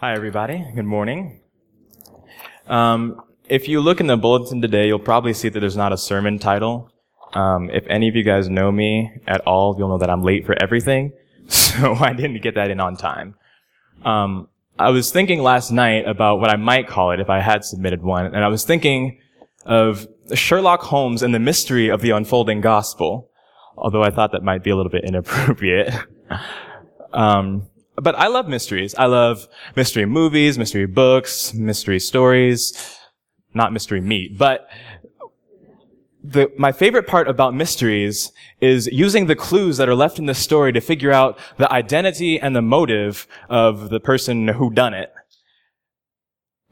Hi, everybody. Good morning. Um, if you look in the bulletin today, you'll probably see that there's not a sermon title. Um, if any of you guys know me at all, you'll know that I'm late for everything, so I didn't get that in on time. Um, I was thinking last night about what I might call it if I had submitted one, and I was thinking of Sherlock Holmes and the mystery of the unfolding gospel, although I thought that might be a little bit inappropriate. but I love mysteries. I love mystery movies, mystery books, mystery stories, not mystery meat, but the, my favorite part about mysteries is using the clues that are left in the story to figure out the identity and the motive of the person who done it.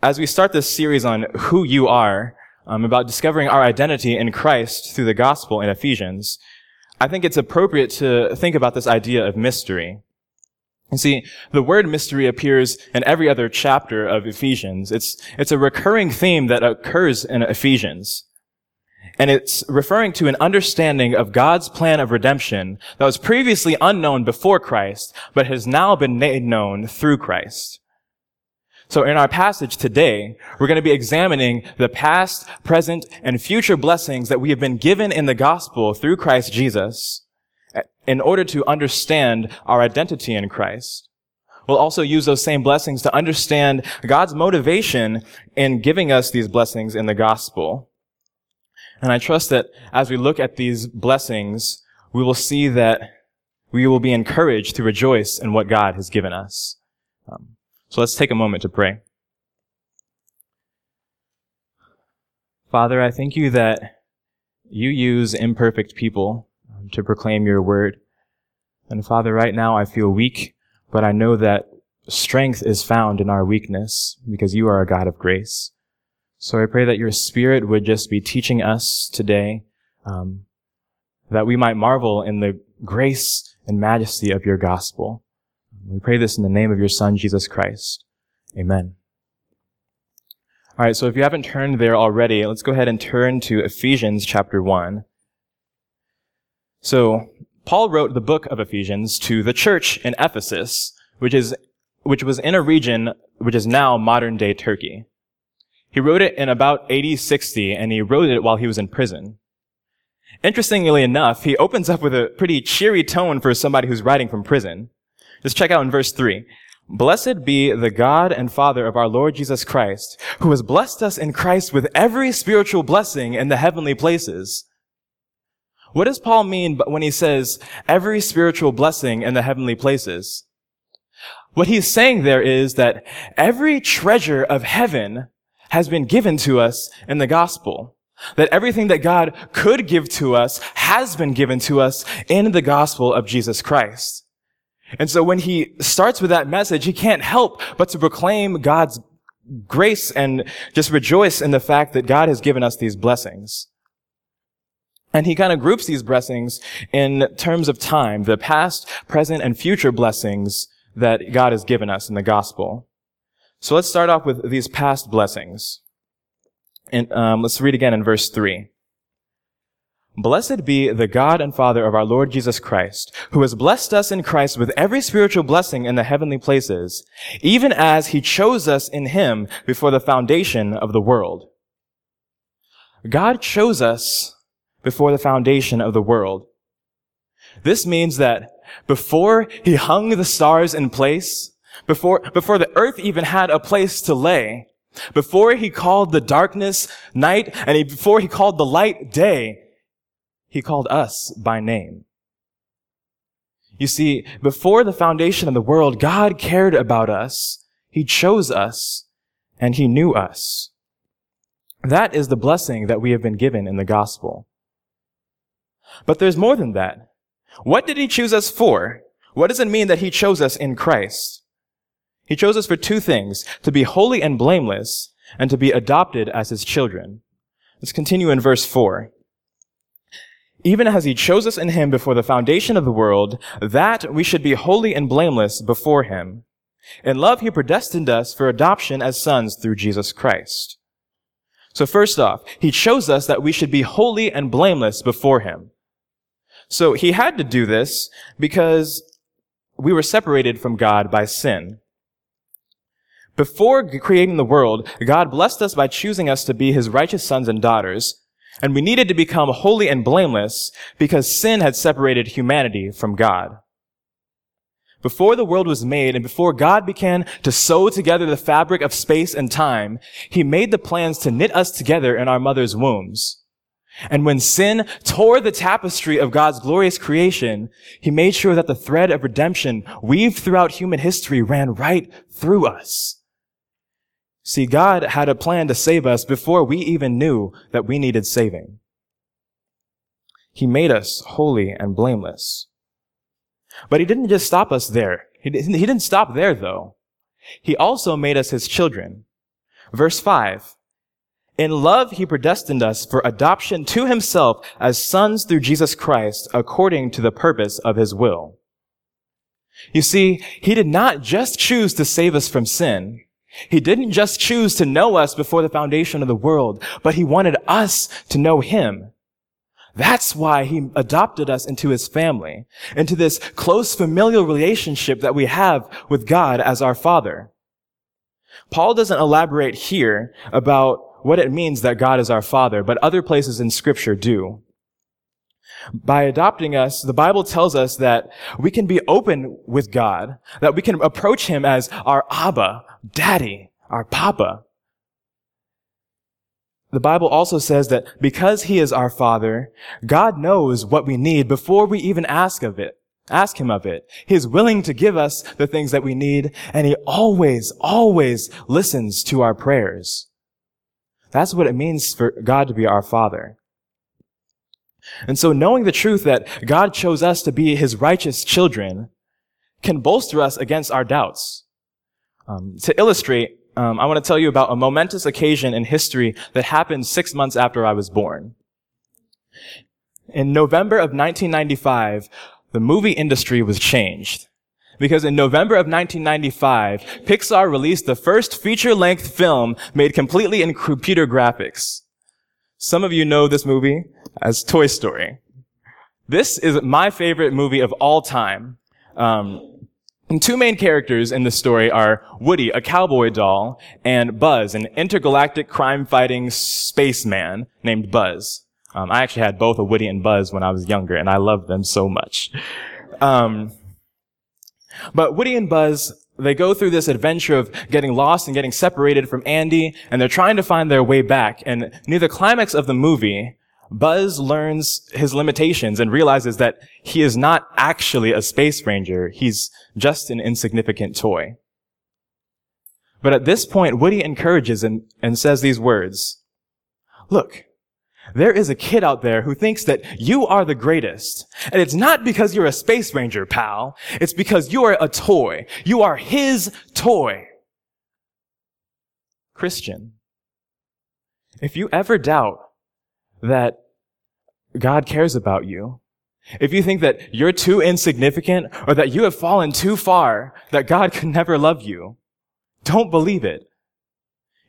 As we start this series on who you are, um, about discovering our identity in Christ through the gospel in Ephesians, I think it's appropriate to think about this idea of mystery. You see, the word mystery appears in every other chapter of Ephesians. It's, it's a recurring theme that occurs in Ephesians. And it's referring to an understanding of God's plan of redemption that was previously unknown before Christ, but has now been made known through Christ. So in our passage today, we're going to be examining the past, present, and future blessings that we have been given in the gospel through Christ Jesus in order to understand our identity in Christ. We'll also use those same blessings to understand God's motivation in giving us these blessings in the gospel. And I trust that as we look at these blessings, we will see that we will be encouraged to rejoice in what God has given us. Um, so let's take a moment to pray. Father, I thank you that you use imperfect people to proclaim your word. And Father, right now I feel weak, but I know that strength is found in our weakness because you are a God of grace. So I pray that your spirit would just be teaching us today, um, that we might marvel in the grace and majesty of your gospel. We pray this in the name of your son, Jesus Christ. Amen. All right, so if you haven't turned there already, let's go ahead and turn to Ephesians chapter 1. So, Paul wrote the book of Ephesians to the church in Ephesus, which is, which was in a region which is now modern day Turkey. He wrote it in about AD 60, and he wrote it while he was in prison. Interestingly enough, he opens up with a pretty cheery tone for somebody who's writing from prison. Just check out in verse 3. Blessed be the God and Father of our Lord Jesus Christ, who has blessed us in Christ with every spiritual blessing in the heavenly places. What does Paul mean when he says every spiritual blessing in the heavenly places? What he's saying there is that every treasure of heaven has been given to us in the gospel. That everything that God could give to us has been given to us in the gospel of Jesus Christ. And so when he starts with that message, he can't help but to proclaim God's grace and just rejoice in the fact that God has given us these blessings. And he kind of groups these blessings in terms of time, the past, present, and future blessings that God has given us in the gospel. So let's start off with these past blessings. And um, let's read again in verse 3. Blessed be the God and Father of our Lord Jesus Christ, who has blessed us in Christ with every spiritual blessing in the heavenly places, even as he chose us in him before the foundation of the world. God chose us before the foundation of the world. This means that before he hung the stars in place, before, before the earth even had a place to lay, before he called the darkness night, and he, before he called the light day, he called us by name. You see, before the foundation of the world, God cared about us. He chose us and he knew us. That is the blessing that we have been given in the gospel. But there's more than that. What did he choose us for? What does it mean that he chose us in Christ? He chose us for two things, to be holy and blameless and to be adopted as his children. Let's continue in verse 4 even as he chose us in him before the foundation of the world, that we should be holy and blameless before him. In love, he predestined us for adoption as sons through Jesus Christ. So first off, he chose us that we should be holy and blameless before him. So he had to do this because we were separated from God by sin. Before creating the world, God blessed us by choosing us to be his righteous sons and daughters, and we needed to become holy and blameless because sin had separated humanity from God. Before the world was made and before God began to sew together the fabric of space and time, he made the plans to knit us together in our mother's wombs. And when sin tore the tapestry of God's glorious creation, he made sure that the thread of redemption weaved throughout human history ran right through us. See, God had a plan to save us before we even knew that we needed saving. He made us holy and blameless. But he didn't just stop us there. He didn't stop there though. He also made us his children. Verse 5. In love, he predestined us for adoption to himself as sons through Jesus Christ according to the purpose of his will. You see, he did not just choose to save us from sin. He didn't just choose to know us before the foundation of the world, but he wanted us to know him. That's why he adopted us into his family, into this close familial relationship that we have with God as our father. Paul doesn't elaborate here about what it means that God is our Father, but other places in Scripture do. By adopting us, the Bible tells us that we can be open with God, that we can approach Him as our Abba, Daddy, our Papa. The Bible also says that because He is our Father, God knows what we need before we even ask of it. Ask Him of it. He is willing to give us the things that we need, and He always, always listens to our prayers. That's what it means for God to be our Father. And so knowing the truth that God chose us to be His righteous children can bolster us against our doubts. Um, to illustrate, um, I want to tell you about a momentous occasion in history that happened six months after I was born. In November of 1995, the movie industry was changed. Because in November of 1995, Pixar released the first feature-length film made completely in computer graphics. Some of you know this movie as Toy Story. This is my favorite movie of all time. Um, two main characters in the story are Woody, a cowboy doll, and Buzz, an intergalactic crime-fighting spaceman named Buzz. Um, I actually had both a Woody and Buzz when I was younger, and I loved them so much. Um, but Woody and Buzz, they go through this adventure of getting lost and getting separated from Andy, and they're trying to find their way back. And near the climax of the movie, Buzz learns his limitations and realizes that he is not actually a space ranger. He's just an insignificant toy. But at this point, Woody encourages and, and says these words. Look, there is a kid out there who thinks that you are the greatest. And it's not because you're a space ranger, pal. It's because you are a toy. You are his toy. Christian, if you ever doubt that God cares about you, if you think that you're too insignificant or that you have fallen too far, that God can never love you, don't believe it.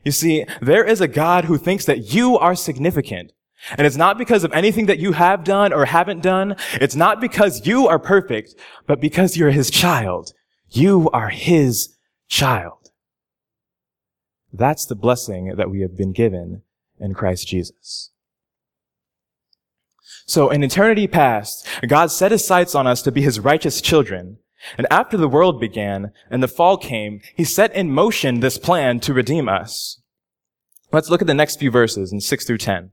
You see, there is a God who thinks that you are significant and it's not because of anything that you have done or haven't done. It's not because you are perfect, but because you're his child. You are his child. That's the blessing that we have been given in Christ Jesus. So in eternity past, God set his sights on us to be his righteous children. And after the world began and the fall came, he set in motion this plan to redeem us. Let's look at the next few verses in 6 through 10.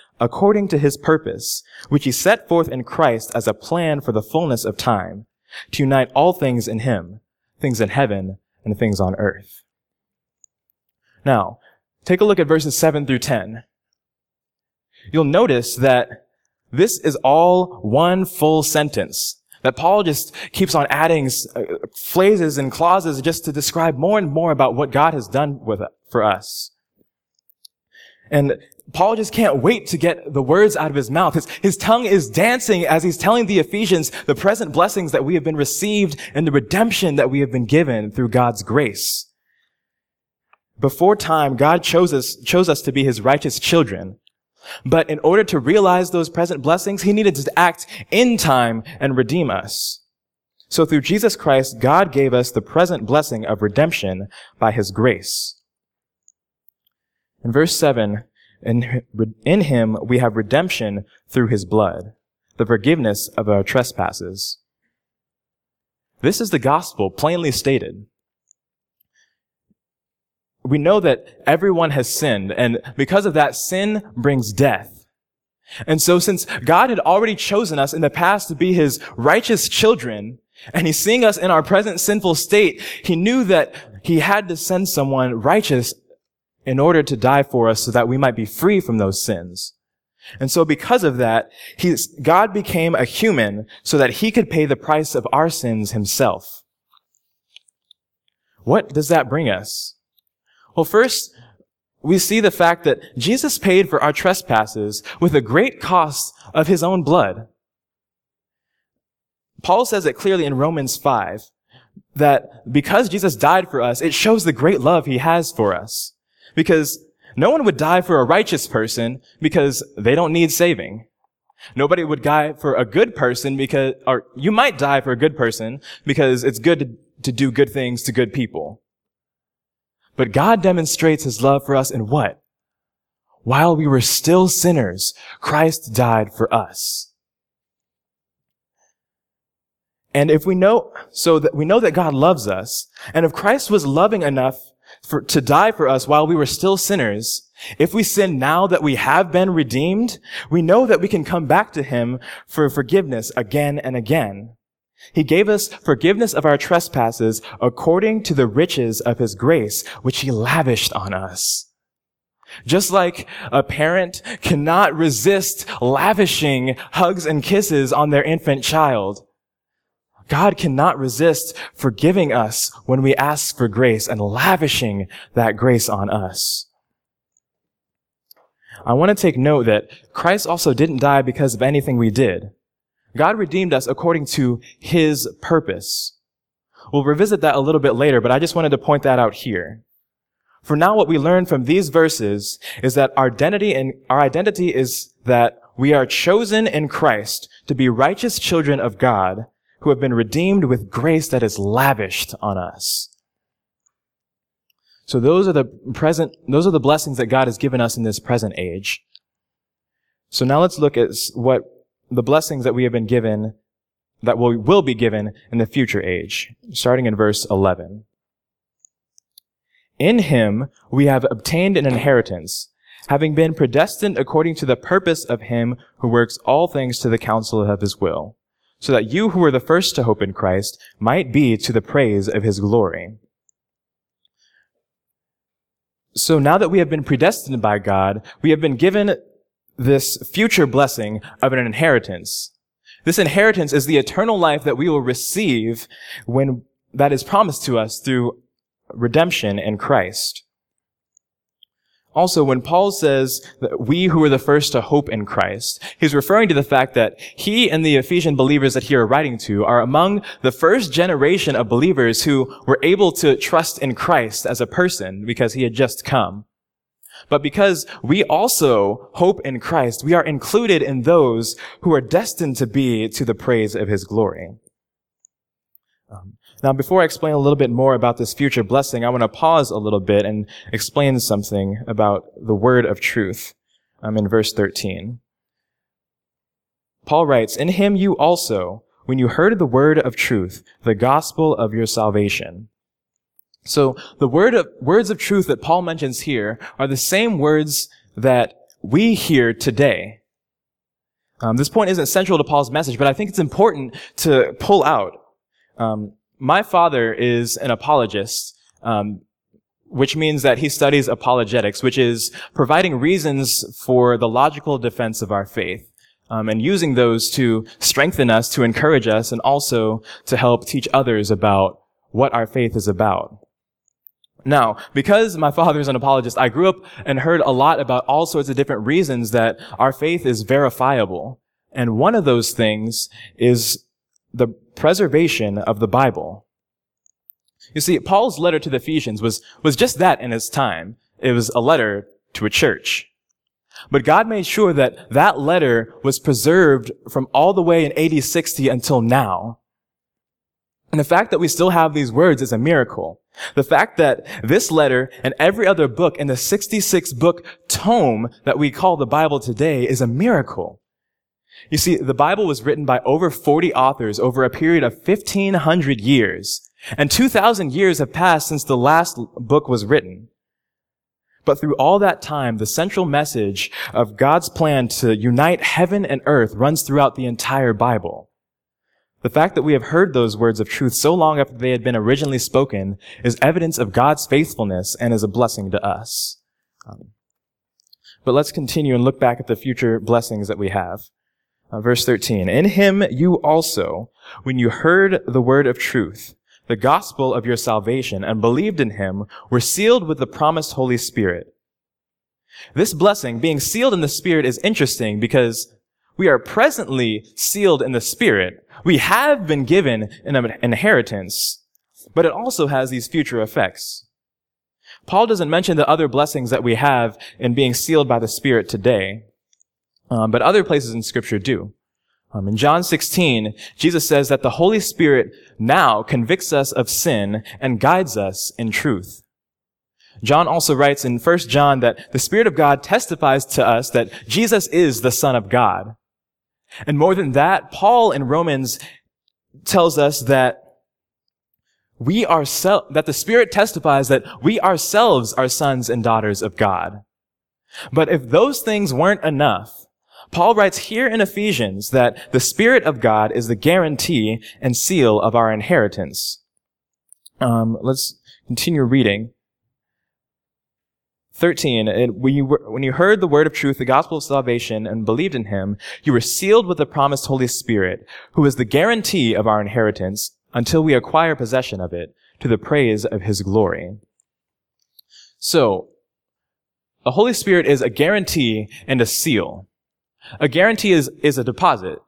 according to his purpose, which he set forth in Christ as a plan for the fullness of time, to unite all things in him, things in heaven and things on earth. Now, take a look at verses 7 through 10. You'll notice that this is all one full sentence. That Paul just keeps on adding uh, phrases and clauses just to describe more and more about what God has done with, for us. And Paul just can't wait to get the words out of his mouth. His, his tongue is dancing as he's telling the Ephesians the present blessings that we have been received and the redemption that we have been given through God's grace. Before time, God chose us, chose us to be his righteous children. But in order to realize those present blessings, he needed to act in time and redeem us. So through Jesus Christ, God gave us the present blessing of redemption by his grace. In verse 7, in, in him we have redemption through his blood, the forgiveness of our trespasses. This is the gospel plainly stated. We know that everyone has sinned, and because of that, sin brings death. And so since God had already chosen us in the past to be his righteous children, and he's seeing us in our present sinful state, he knew that he had to send someone righteous in order to die for us so that we might be free from those sins. And so because of that, God became a human so that he could pay the price of our sins himself. What does that bring us? Well, first, we see the fact that Jesus paid for our trespasses with a great cost of his own blood. Paul says it clearly in Romans 5 that because Jesus died for us, it shows the great love he has for us. Because no one would die for a righteous person because they don't need saving. Nobody would die for a good person because, or you might die for a good person because it's good to, to do good things to good people. But God demonstrates his love for us in what? While we were still sinners, Christ died for us. And if we know, so that we know that God loves us, and if Christ was loving enough for, to die for us while we were still sinners, if we sin now that we have been redeemed, we know that we can come back to him for forgiveness again and again. He gave us forgiveness of our trespasses according to the riches of his grace, which he lavished on us. Just like a parent cannot resist lavishing hugs and kisses on their infant child, God cannot resist forgiving us when we ask for grace and lavishing that grace on us. I want to take note that Christ also didn't die because of anything we did. God redeemed us according to his purpose. We'll revisit that a little bit later, but I just wanted to point that out here. For now, what we learn from these verses is that our identity and our identity is that we are chosen in Christ to be righteous children of God who have been redeemed with grace that is lavished on us. So those are the present, those are the blessings that God has given us in this present age. So now let's look at what the blessings that we have been given, that will, will be given in the future age, starting in verse 11. In him we have obtained an inheritance, having been predestined according to the purpose of him who works all things to the counsel of his will so that you who were the first to hope in Christ might be to the praise of his glory. So now that we have been predestined by God, we have been given this future blessing of an inheritance. This inheritance is the eternal life that we will receive when that is promised to us through redemption in Christ. Also, when Paul says that we who were the first to hope in Christ, he's referring to the fact that he and the Ephesian believers that he are writing to are among the first generation of believers who were able to trust in Christ as a person because he had just come. But because we also hope in Christ, we are included in those who are destined to be to the praise of his glory. Um, now, before I explain a little bit more about this future blessing, I want to pause a little bit and explain something about the word of truth um, in verse 13. Paul writes, In him you also, when you heard the word of truth, the gospel of your salvation. So the word of, words of truth that Paul mentions here are the same words that we hear today. Um, this point isn't central to Paul's message, but I think it's important to pull out. Um, my father is an apologist, um, which means that he studies apologetics, which is providing reasons for the logical defense of our faith. Um, and using those to strengthen us, to encourage us, and also to help teach others about what our faith is about. Now, because my father is an apologist, I grew up and heard a lot about all sorts of different reasons that our faith is verifiable. And one of those things is the preservation of the Bible. You see, Paul's letter to the Ephesians was, was just that in his time. It was a letter to a church. But God made sure that that letter was preserved from all the way in AD 60 until now. And the fact that we still have these words is a miracle. The fact that this letter and every other book in the 66 book tome that we call the Bible today is a miracle. You see, the Bible was written by over 40 authors over a period of 1500 years. And 2000 years have passed since the last book was written. But through all that time, the central message of God's plan to unite heaven and earth runs throughout the entire Bible. The fact that we have heard those words of truth so long after they had been originally spoken is evidence of God's faithfulness and is a blessing to us. Um, but let's continue and look back at the future blessings that we have. Uh, verse 13. In him you also, when you heard the word of truth, the gospel of your salvation, and believed in him, were sealed with the promised Holy Spirit. This blessing, being sealed in the Spirit, is interesting because we are presently sealed in the Spirit. We have been given an inheritance, but it also has these future effects. Paul doesn't mention the other blessings that we have in being sealed by the Spirit today, um, but other places in Scripture do. Um, in John 16, Jesus says that the Holy Spirit now convicts us of sin and guides us in truth. John also writes in 1 John that the Spirit of God testifies to us that Jesus is the Son of God. And more than that, Paul in Romans tells us that we ourselves, that the Spirit testifies that we ourselves are sons and daughters of God. But if those things weren't enough, Paul writes here in Ephesians that the Spirit of God is the guarantee and seal of our inheritance. Um, let's continue reading. 13, when you, were, when you heard the word of truth, the gospel of salvation, and believed in him, you were sealed with the promised Holy Spirit, who is the guarantee of our inheritance until we acquire possession of it, to the praise of his glory. So, the Holy Spirit is a guarantee and a seal. A guarantee is, is a deposit.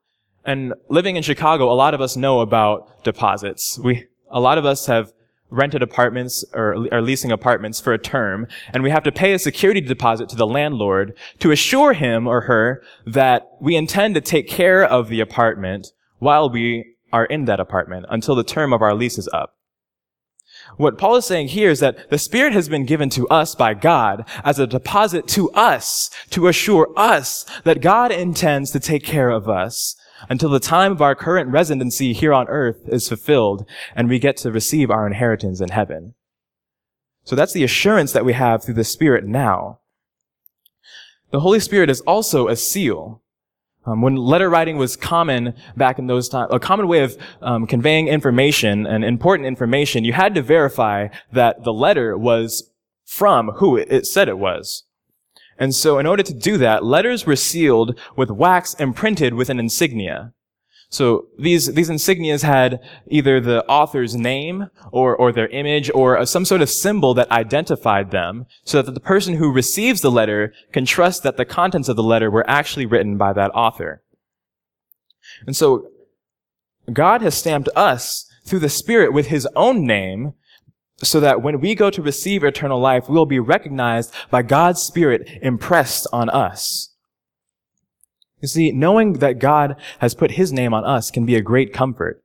And living in Chicago, a lot of us know about deposits. We, a lot of us have rented apartments or are leasing apartments for a term, and we have to pay a security deposit to the landlord to assure him or her that we intend to take care of the apartment while we are in that apartment until the term of our lease is up. What Paul is saying here is that the Spirit has been given to us by God as a deposit to us to assure us that God intends to take care of us until the time of our current residency here on earth is fulfilled and we get to receive our inheritance in heaven. So that's the assurance that we have through the Spirit now. The Holy Spirit is also a seal. Um, when letter writing was common back in those times, a common way of um, conveying information and important information, you had to verify that the letter was from who it said it was. And so in order to do that, letters were sealed with wax imprinted with an insignia. So these, these insignias had either the author's name or, or their image or some sort of symbol that identified them so that the person who receives the letter can trust that the contents of the letter were actually written by that author. And so God has stamped us through the Spirit with His own name so that when we go to receive eternal life, we will be recognized by God's Spirit impressed on us. You see, knowing that God has put his name on us can be a great comfort.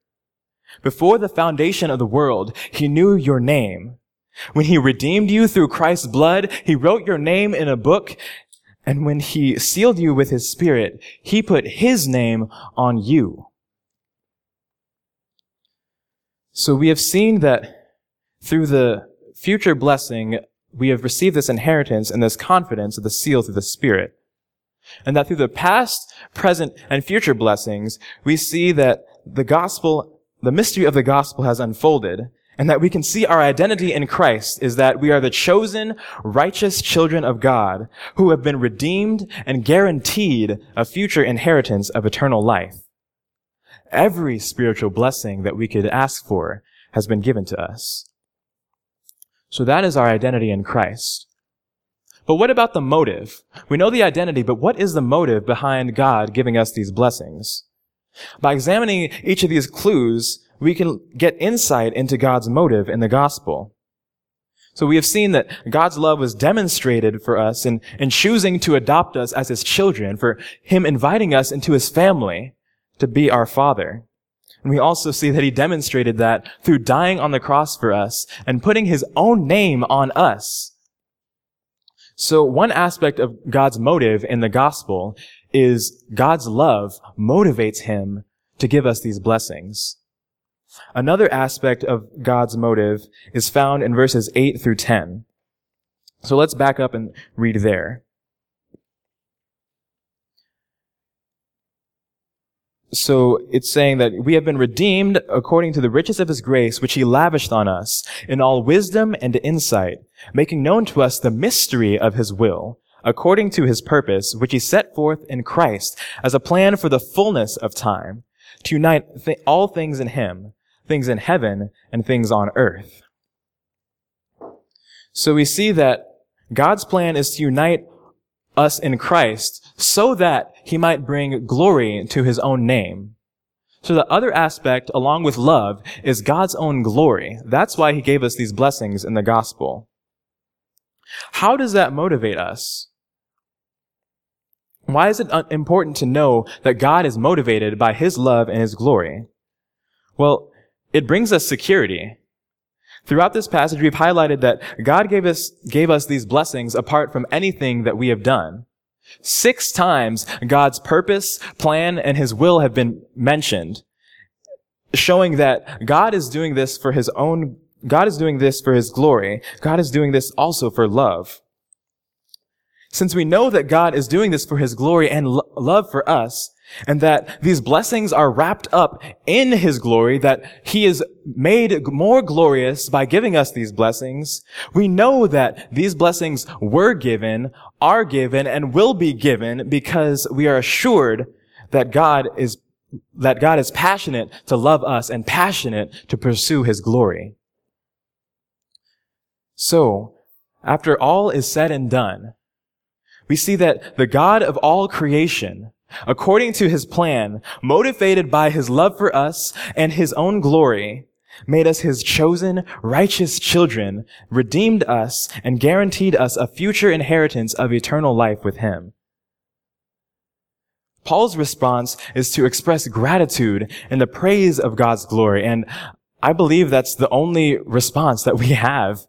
Before the foundation of the world, he knew your name. When he redeemed you through Christ's blood, he wrote your name in a book. And when he sealed you with his spirit, he put his name on you. So we have seen that through the future blessing, we have received this inheritance and this confidence of the seal through the Spirit. And that through the past, present, and future blessings, we see that the gospel, the mystery of the gospel has unfolded, and that we can see our identity in Christ is that we are the chosen, righteous children of God who have been redeemed and guaranteed a future inheritance of eternal life. Every spiritual blessing that we could ask for has been given to us. So that is our identity in Christ. But what about the motive? We know the identity, but what is the motive behind God giving us these blessings? By examining each of these clues, we can get insight into God's motive in the gospel. So we have seen that God's love was demonstrated for us in, in choosing to adopt us as his children, for him inviting us into his family to be our father. And we also see that he demonstrated that through dying on the cross for us and putting his own name on us so one aspect of God's motive in the gospel is God's love motivates him to give us these blessings. Another aspect of God's motive is found in verses 8 through 10. So let's back up and read there. So it's saying that we have been redeemed according to the riches of his grace, which he lavished on us in all wisdom and insight, making known to us the mystery of his will, according to his purpose, which he set forth in Christ as a plan for the fullness of time, to unite th- all things in him, things in heaven and things on earth. So we see that God's plan is to unite us in Christ so that he might bring glory to his own name. So the other aspect, along with love, is God's own glory. That's why he gave us these blessings in the gospel. How does that motivate us? Why is it important to know that God is motivated by his love and his glory? Well, it brings us security. Throughout this passage, we've highlighted that God gave us, gave us these blessings apart from anything that we have done. Six times God's purpose, plan, and his will have been mentioned, showing that God is doing this for his own, God is doing this for his glory. God is doing this also for love. Since we know that God is doing this for his glory and lo- love for us, and that these blessings are wrapped up in his glory, that he is made more glorious by giving us these blessings. We know that these blessings were given, are given, and will be given because we are assured that God is, that God is passionate to love us and passionate to pursue his glory. So, after all is said and done, we see that the God of all creation, according to his plan, motivated by his love for us and his own glory, made us his chosen, righteous children, redeemed us, and guaranteed us a future inheritance of eternal life with him. Paul's response is to express gratitude and the praise of God's glory, and I believe that's the only response that we have,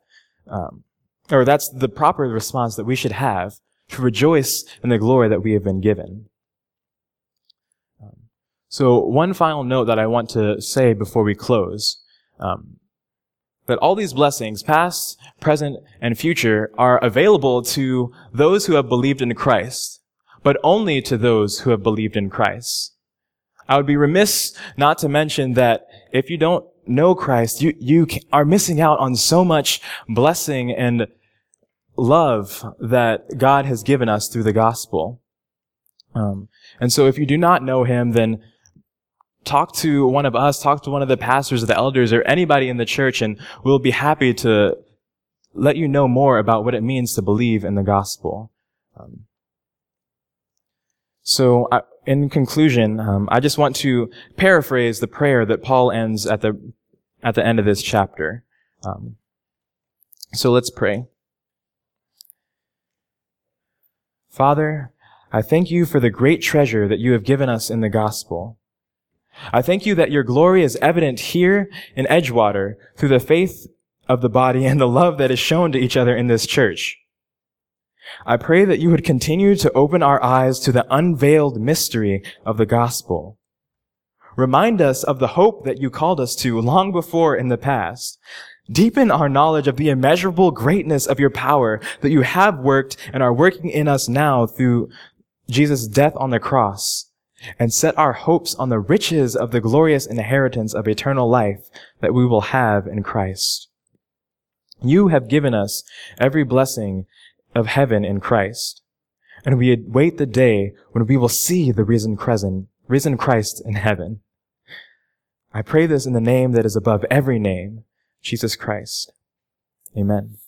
um, or that's the proper response that we should have to rejoice in the glory that we have been given. So one final note that I want to say before we close, um, that all these blessings, past, present, and future, are available to those who have believed in Christ, but only to those who have believed in Christ. I would be remiss not to mention that if you don't know Christ, you, you are missing out on so much blessing and love that God has given us through the gospel. Um, and so if you do not know Him, then talk to one of us, talk to one of the pastors or the elders or anybody in the church, and we'll be happy to let you know more about what it means to believe in the gospel. Um, so, I, in conclusion, um, I just want to paraphrase the prayer that Paul ends at the at the end of this chapter. Um, so let's pray. Father, I thank you for the great treasure that you have given us in the gospel. I thank you that your glory is evident here in Edgewater through the faith of the body and the love that is shown to each other in this church. I pray that you would continue to open our eyes to the unveiled mystery of the gospel. Remind us of the hope that you called us to long before in the past. Deepen our knowledge of the immeasurable greatness of your power that you have worked and are working in us now through Jesus' death on the cross and set our hopes on the riches of the glorious inheritance of eternal life that we will have in Christ. You have given us every blessing of heaven in Christ, and we await the day when we will see the risen, Christ in heaven. I pray this in the name that is above every name, Jesus Christ. Amen.